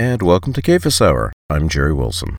and welcome to Cephas Hour. I'm Jerry Wilson.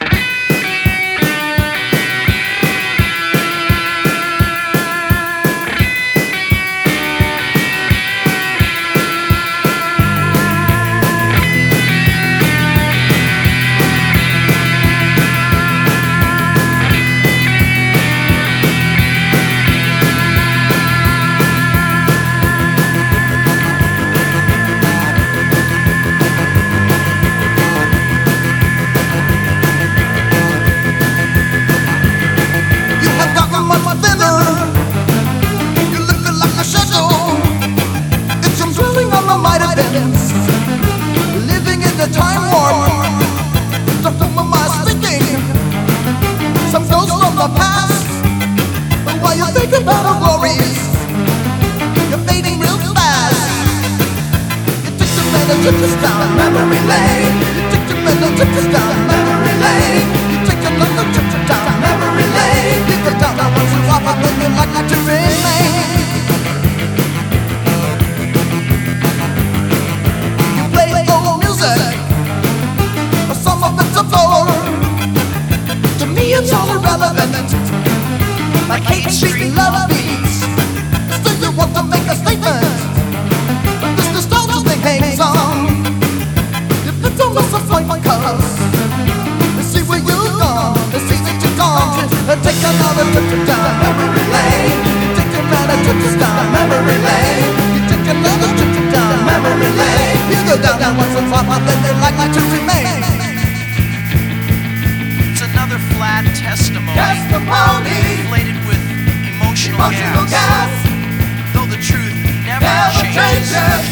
Daniel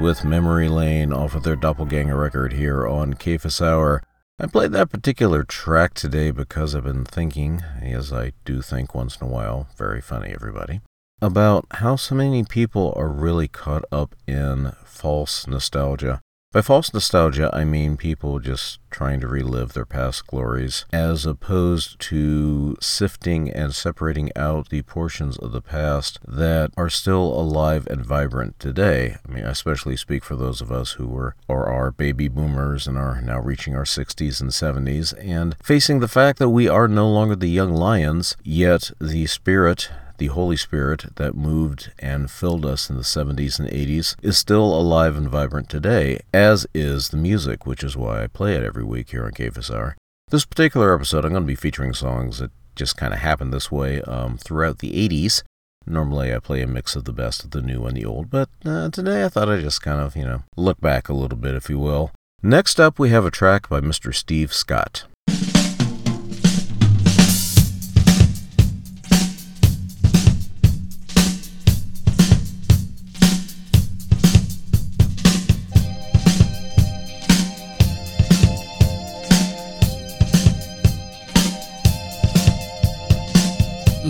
With Memory Lane off of their Doppelganger record here on Cephas Hour. I played that particular track today because I've been thinking, as I do think once in a while, very funny everybody, about how so many people are really caught up in false nostalgia. By false nostalgia, I mean people just trying to relive their past glories, as opposed to sifting and separating out the portions of the past that are still alive and vibrant today. I mean, I especially speak for those of us who were or are baby boomers and are now reaching our 60s and 70s and facing the fact that we are no longer the young lions, yet the spirit the Holy Spirit that moved and filled us in the 70s and 80s is still alive and vibrant today, as is the music, which is why I play it every week here on Hour. This particular episode, I'm going to be featuring songs that just kind of happened this way um, throughout the 80s. Normally, I play a mix of the best of the new and the old, but uh, today I thought I'd just kind of, you know, look back a little bit, if you will. Next up, we have a track by Mr. Steve Scott.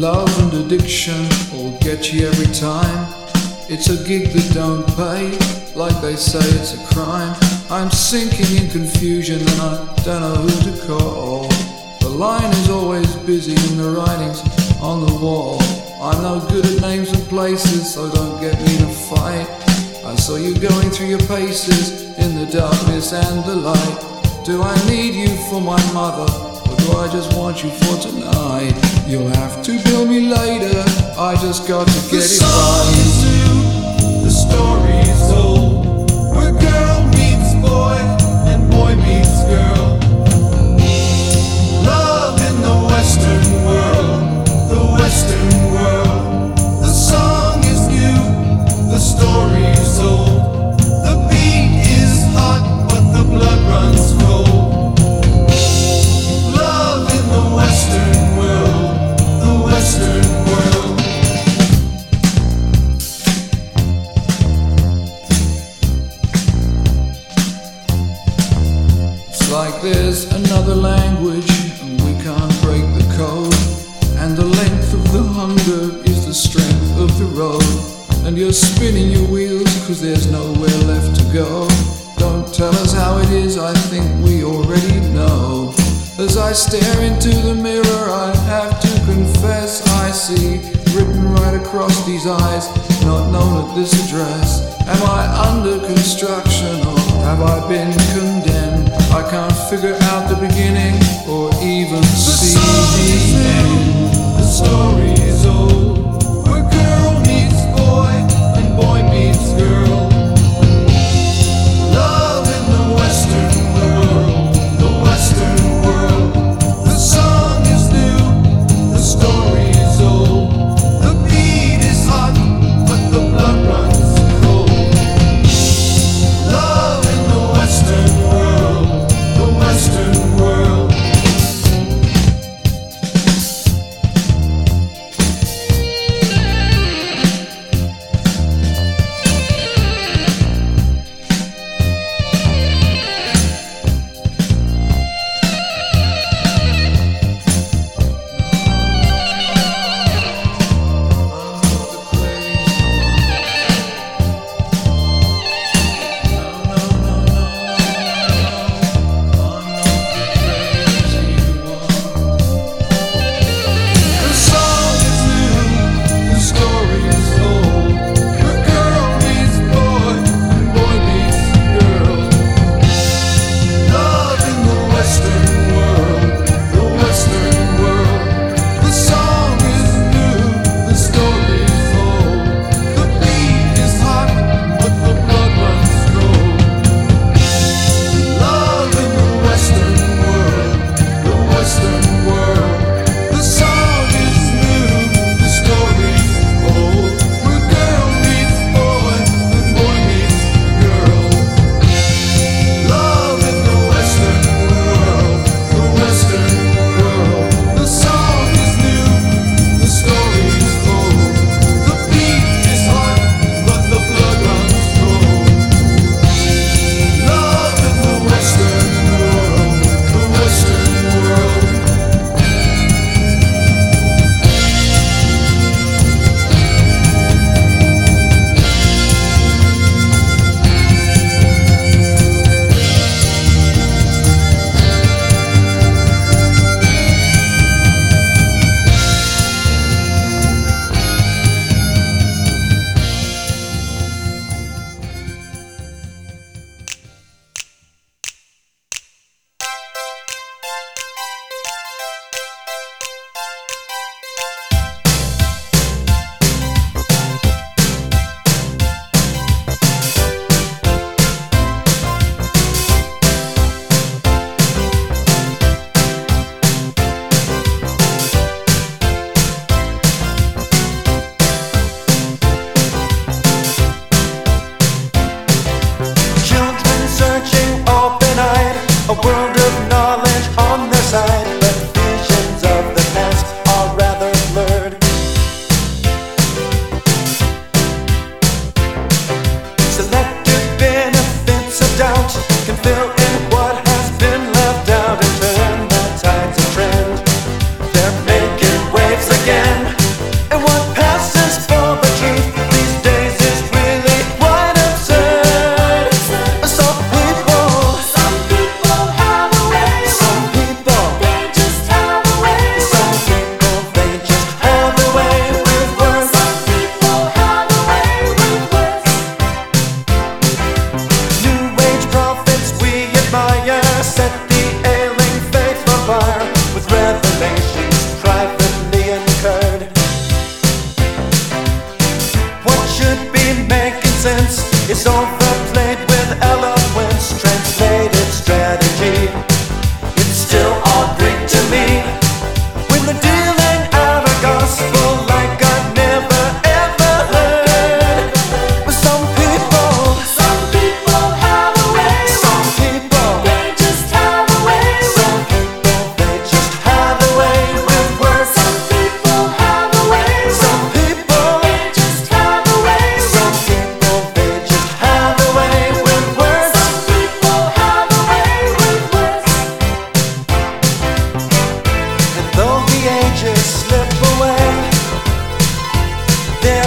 Addiction will get you every time. It's a gig that don't pay, like they say it's a crime. I'm sinking in confusion and I don't know who to call. The line is always busy and the writing's on the wall. I'm no good at names and places, so don't get me to fight. I saw you going through your paces in the darkness and the light. Do I need you for my mother, I just want you for tonight? You'll have to bill me later, I just got to get the it right.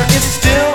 it's still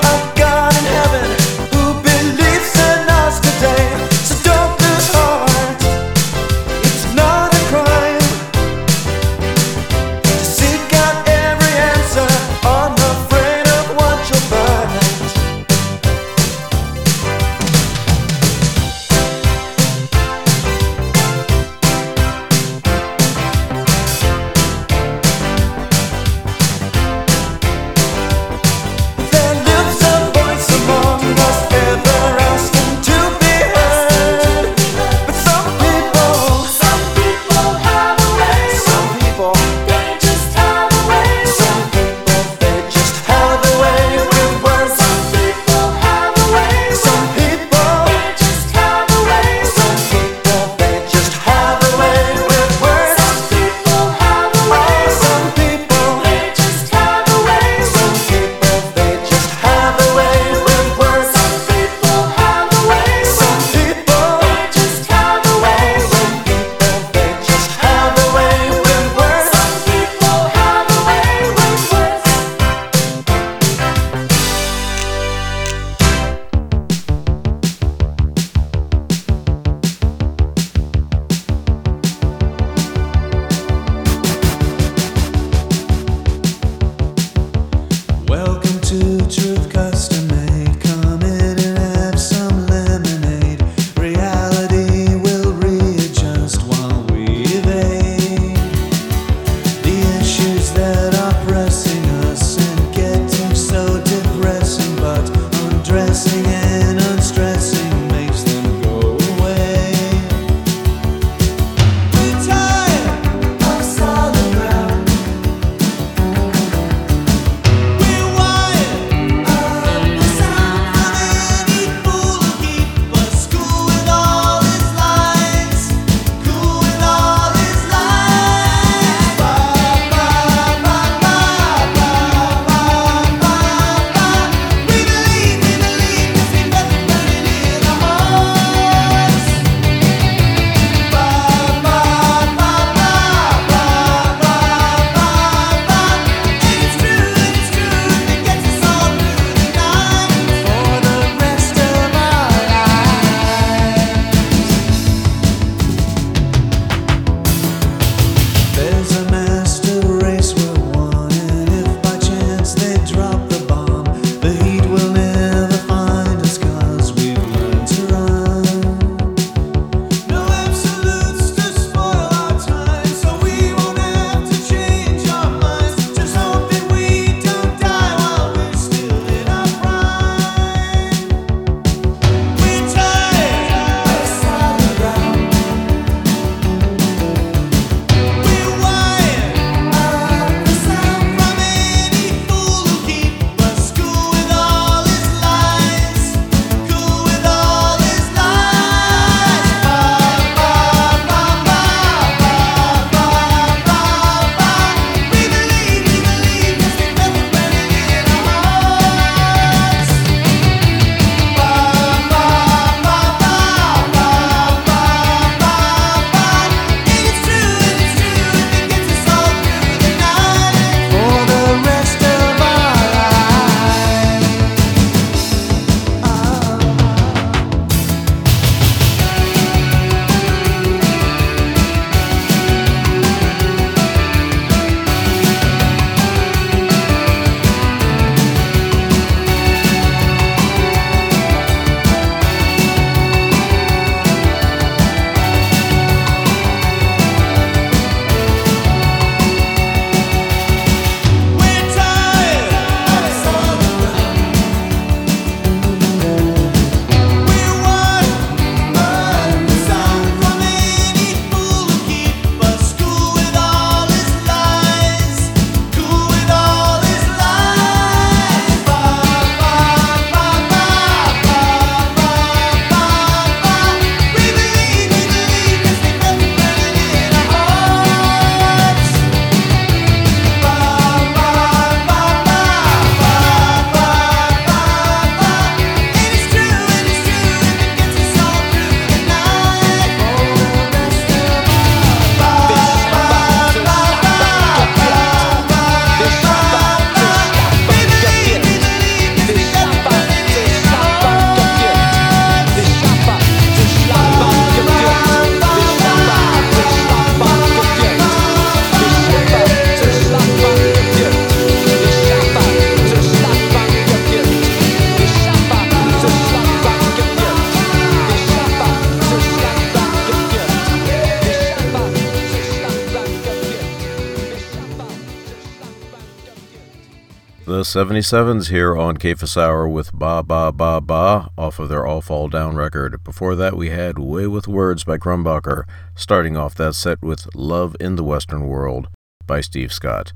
77s here on Cephas Hour with Ba Ba Ba Ba off of their All Fall Down record. Before that, we had Way with Words by Crumbacher, starting off that set with Love in the Western World by Steve Scott.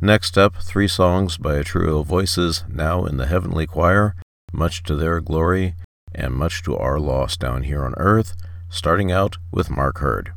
Next up, three songs by a trio of voices now in the heavenly choir, much to their glory and much to our loss down here on earth, starting out with Mark Heard.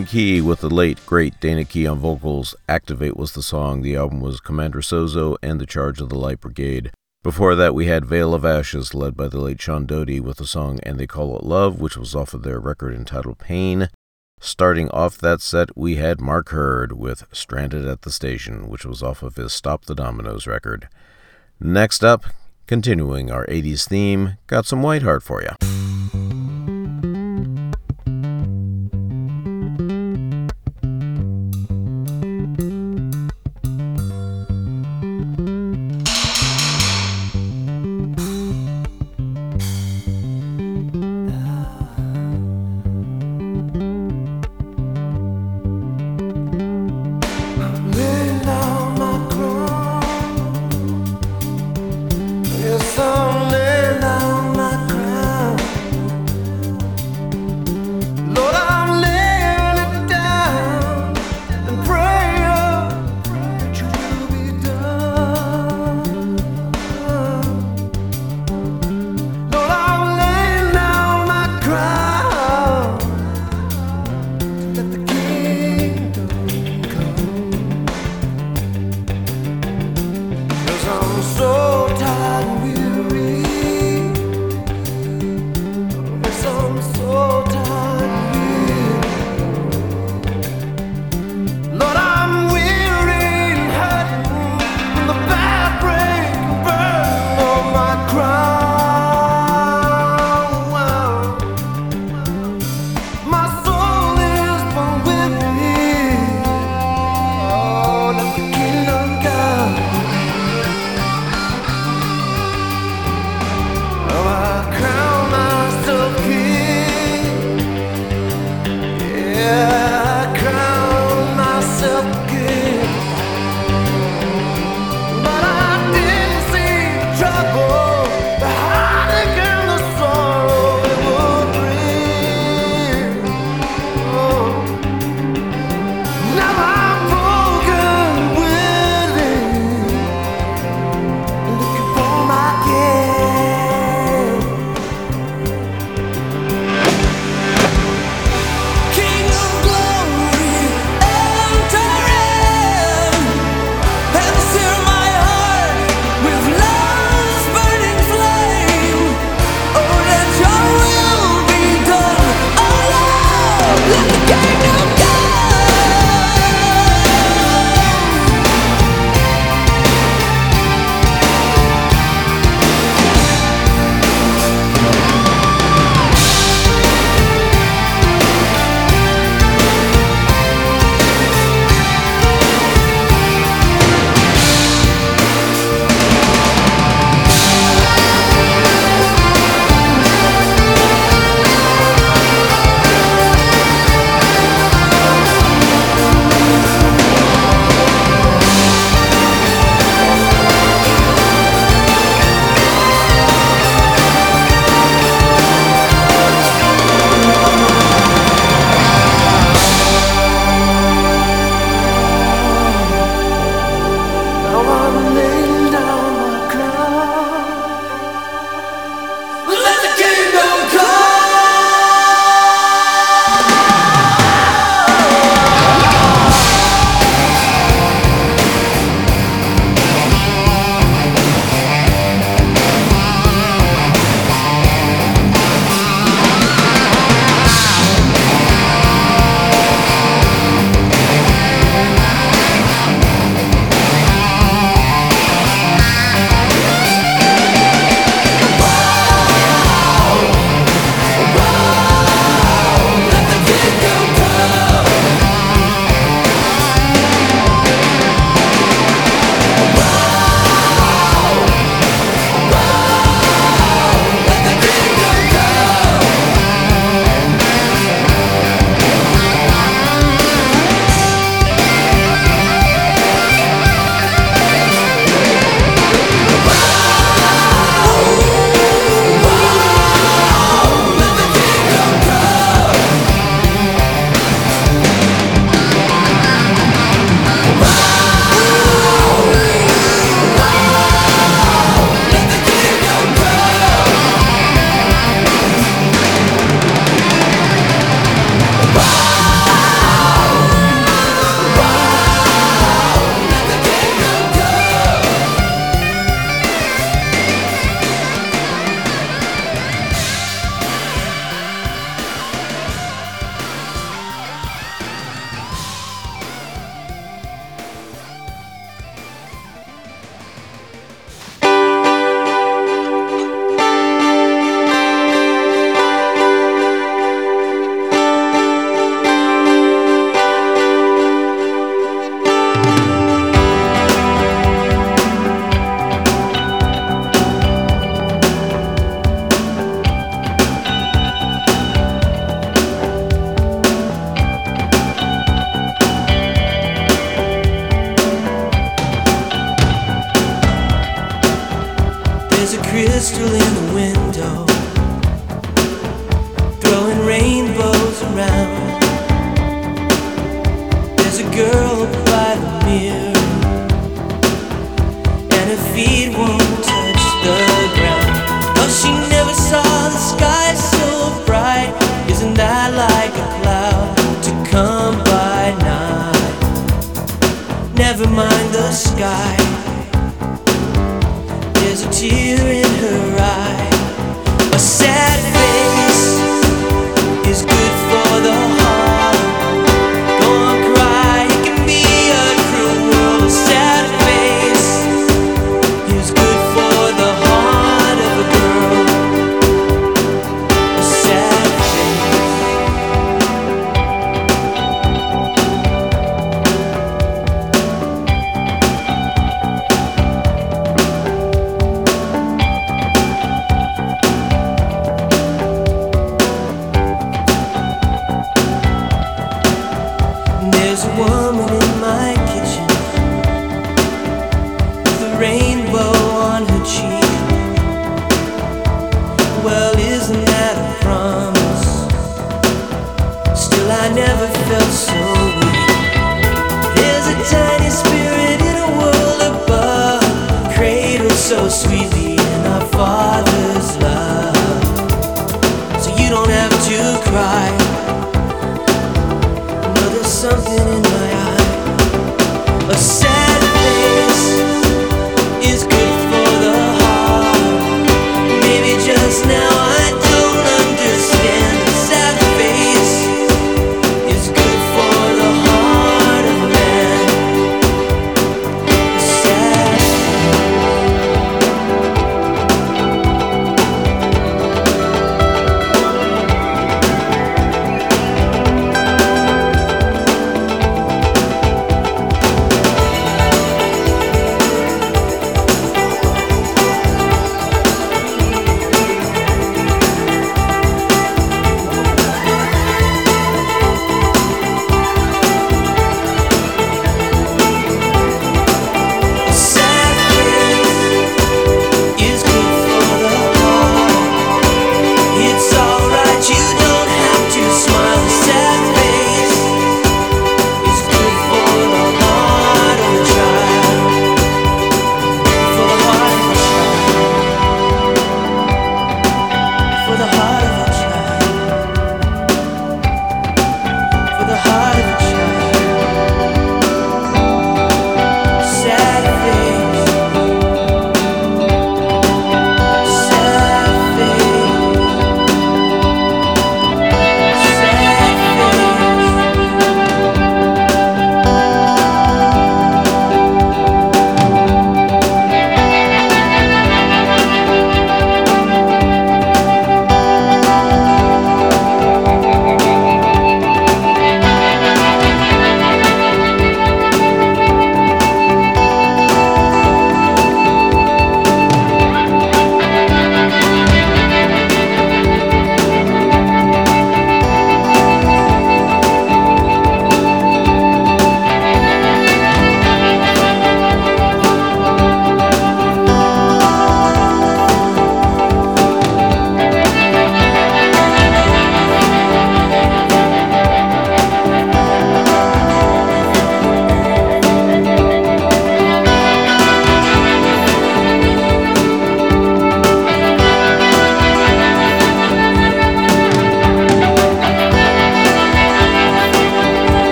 And Key with the late, great Dana Key on vocals. Activate was the song. The album was Commander Sozo and The Charge of the Light Brigade. Before that, we had Veil of Ashes, led by the late Sean Doty, with the song And They Call It Love, which was off of their record entitled Pain. Starting off that set, we had Mark Heard with Stranded at the Station, which was off of his Stop the Dominoes record. Next up, continuing our 80s theme, got some Whiteheart for you.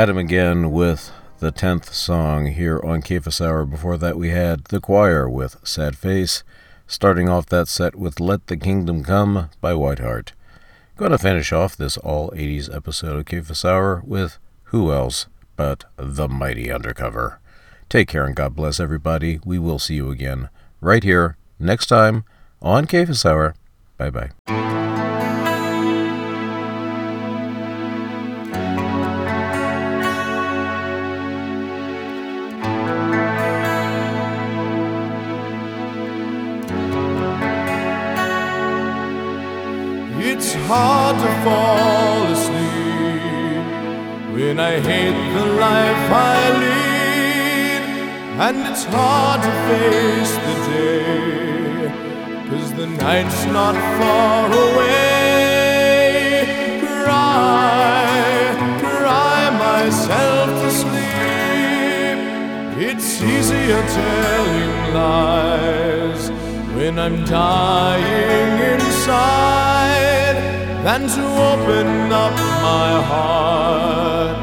Adam again with the 10th song here on Cephas Hour. Before that, we had The Choir with Sad Face, starting off that set with Let the Kingdom Come by Whiteheart. Going to finish off this all 80s episode of Cephas Hour with who else but The Mighty Undercover. Take care and God bless everybody. We will see you again right here next time on Cephas Hour. Bye bye. Hard to fall asleep when I hate the life I lead, and it's hard to face the day, cause the night's not far away. Cry, cry myself to sleep. It's easier telling lies when I'm dying inside than to open up my heart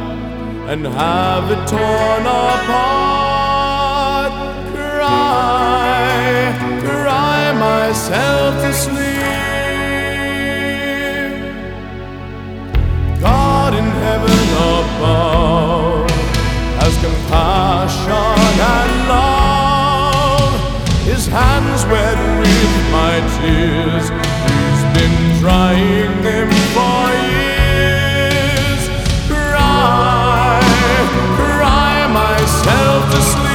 and have it torn apart. Cry, cry myself to sleep. God in heaven above has compassion and love. His hands wet with my tears. He's them for years. Cry, cry myself to sleep.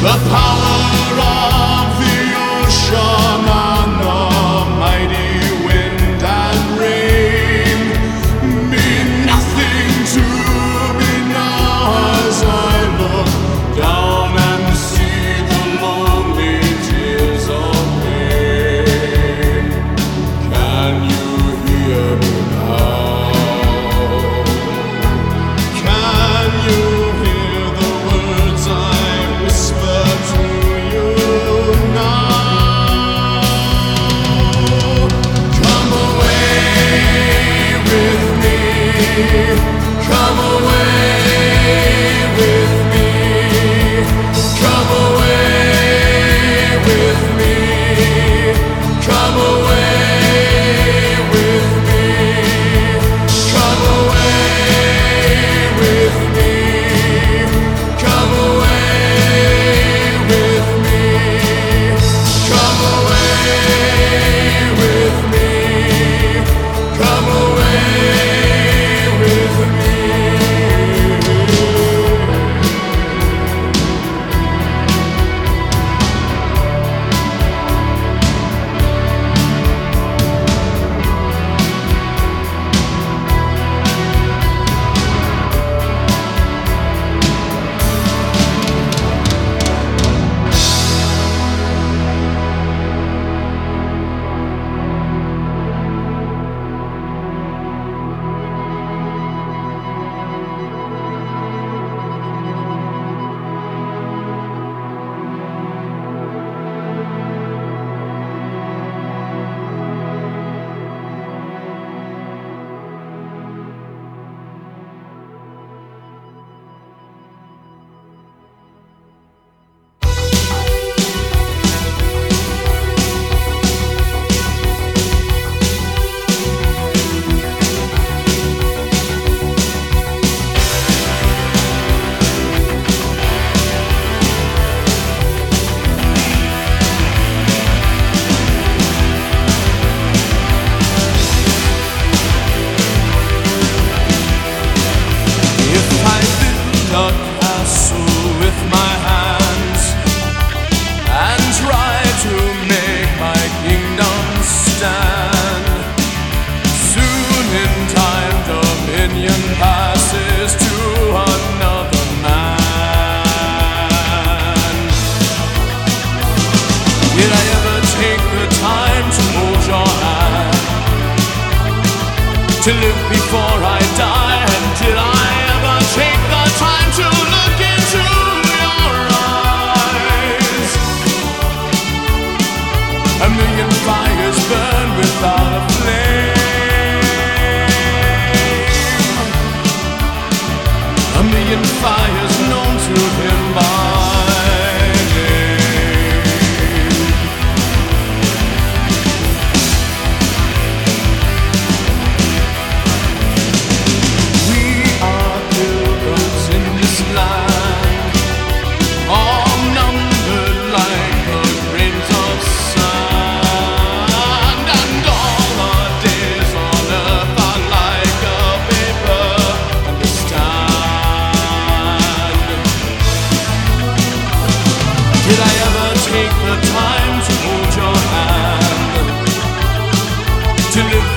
The power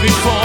before.